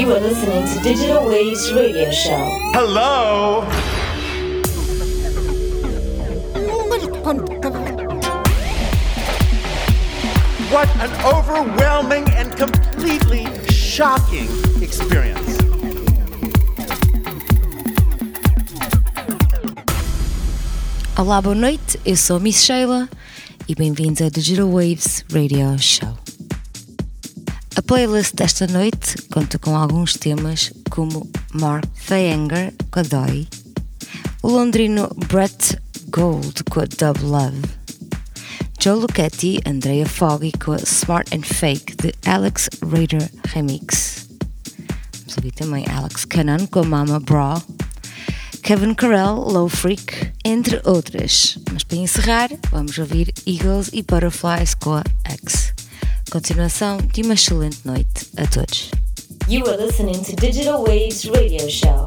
You are listening to Digital Waves Radio Show. Hello? What an overwhelming and completely shocking experience. Olá, boa noite. Eu sou a Miss Sheila e bem-vindos ao Digital Waves Radio Show. A playlist desta noite conta com alguns temas como Mark Thayer com a Doi, o londrino Brett Gold com a Dub Love, Joe Luchetti, Andrea Foggy com a Smart and Fake de Alex Raider Remix. Vamos ouvir também Alex Cannon com a Mama Bra, Kevin Carell, Low Freak, entre outras. Mas para encerrar, vamos ouvir Eagles e Butterflies com a X. Continuação de uma excelente noite a todos. You are listening to Digital Waves Radio Show.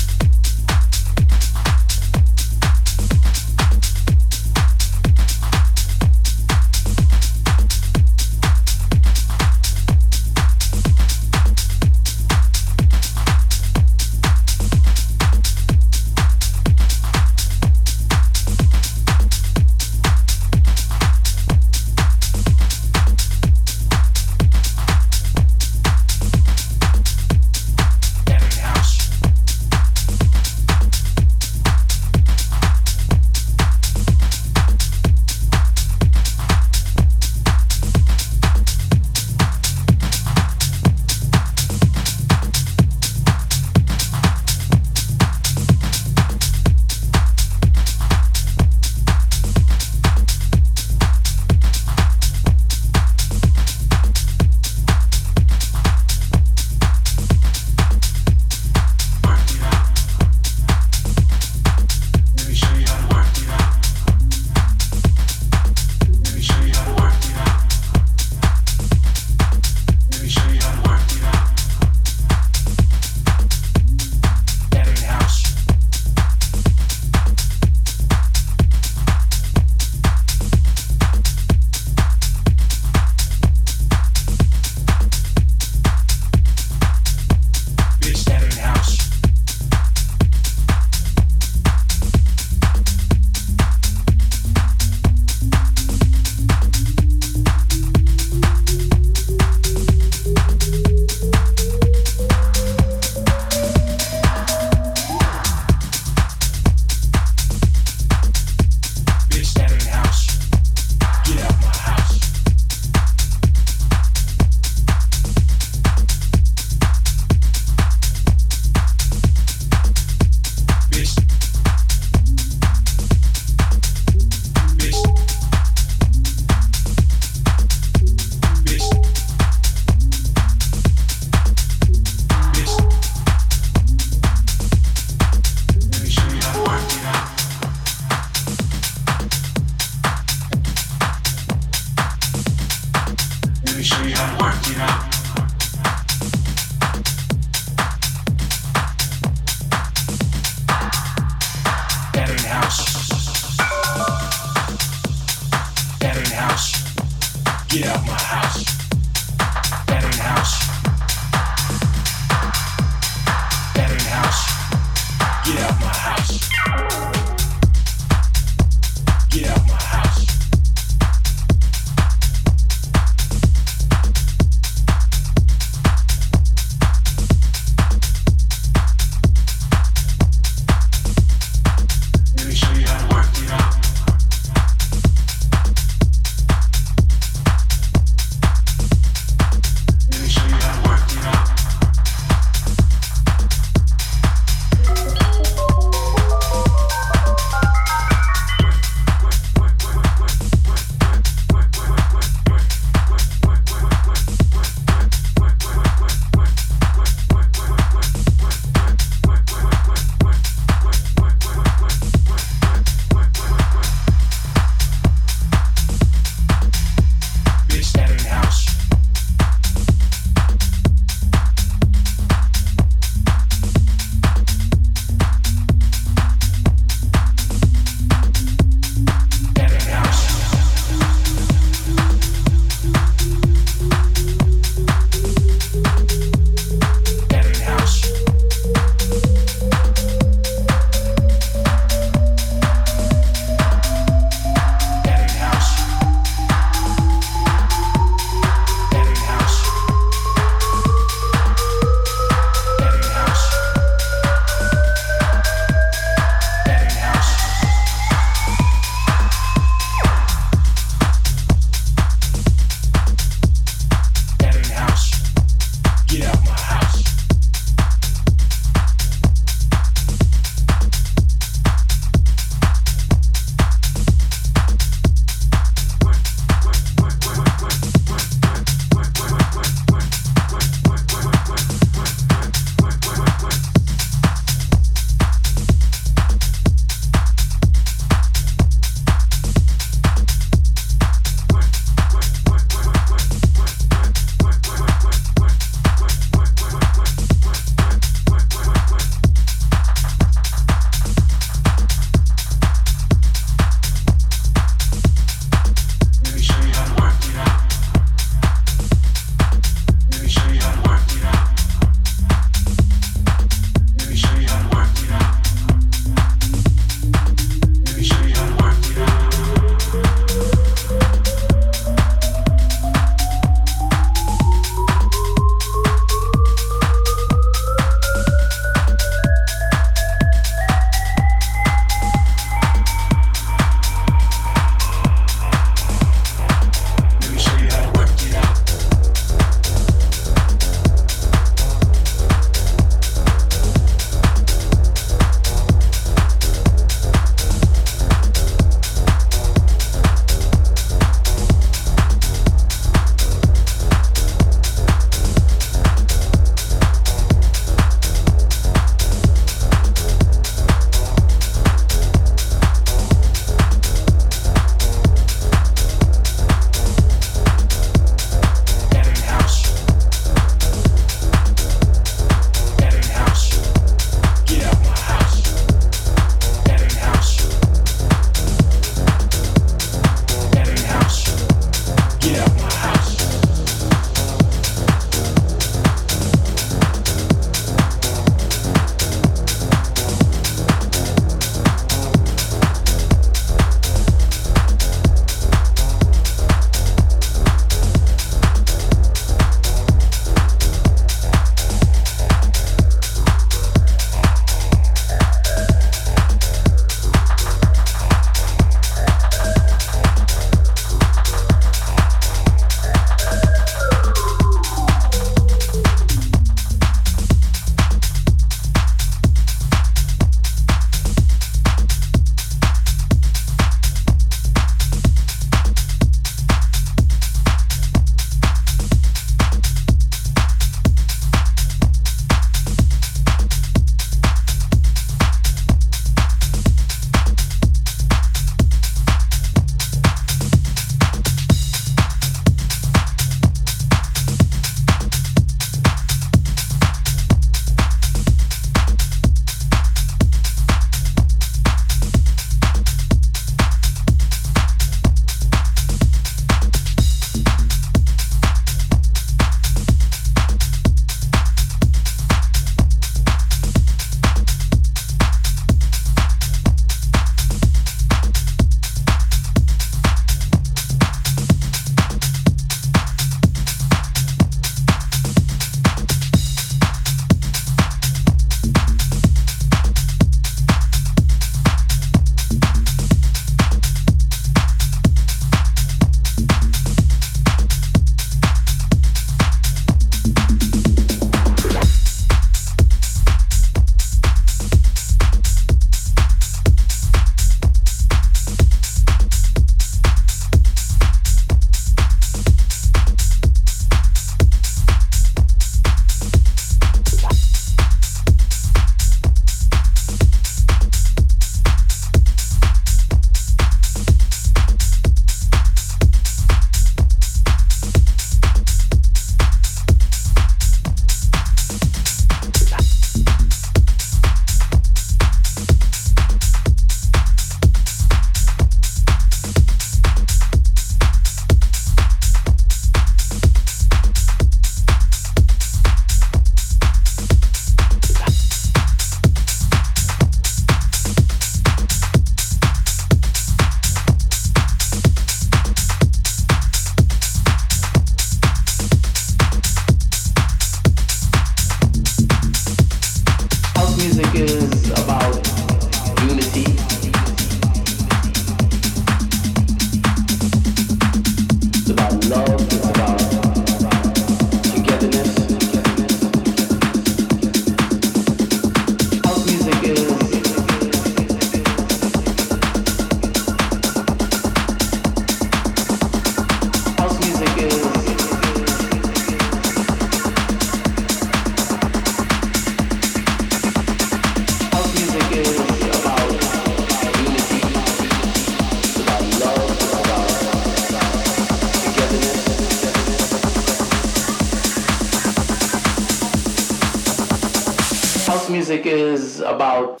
Is about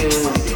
is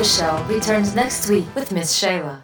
radio show returns next week with Miss Shayla.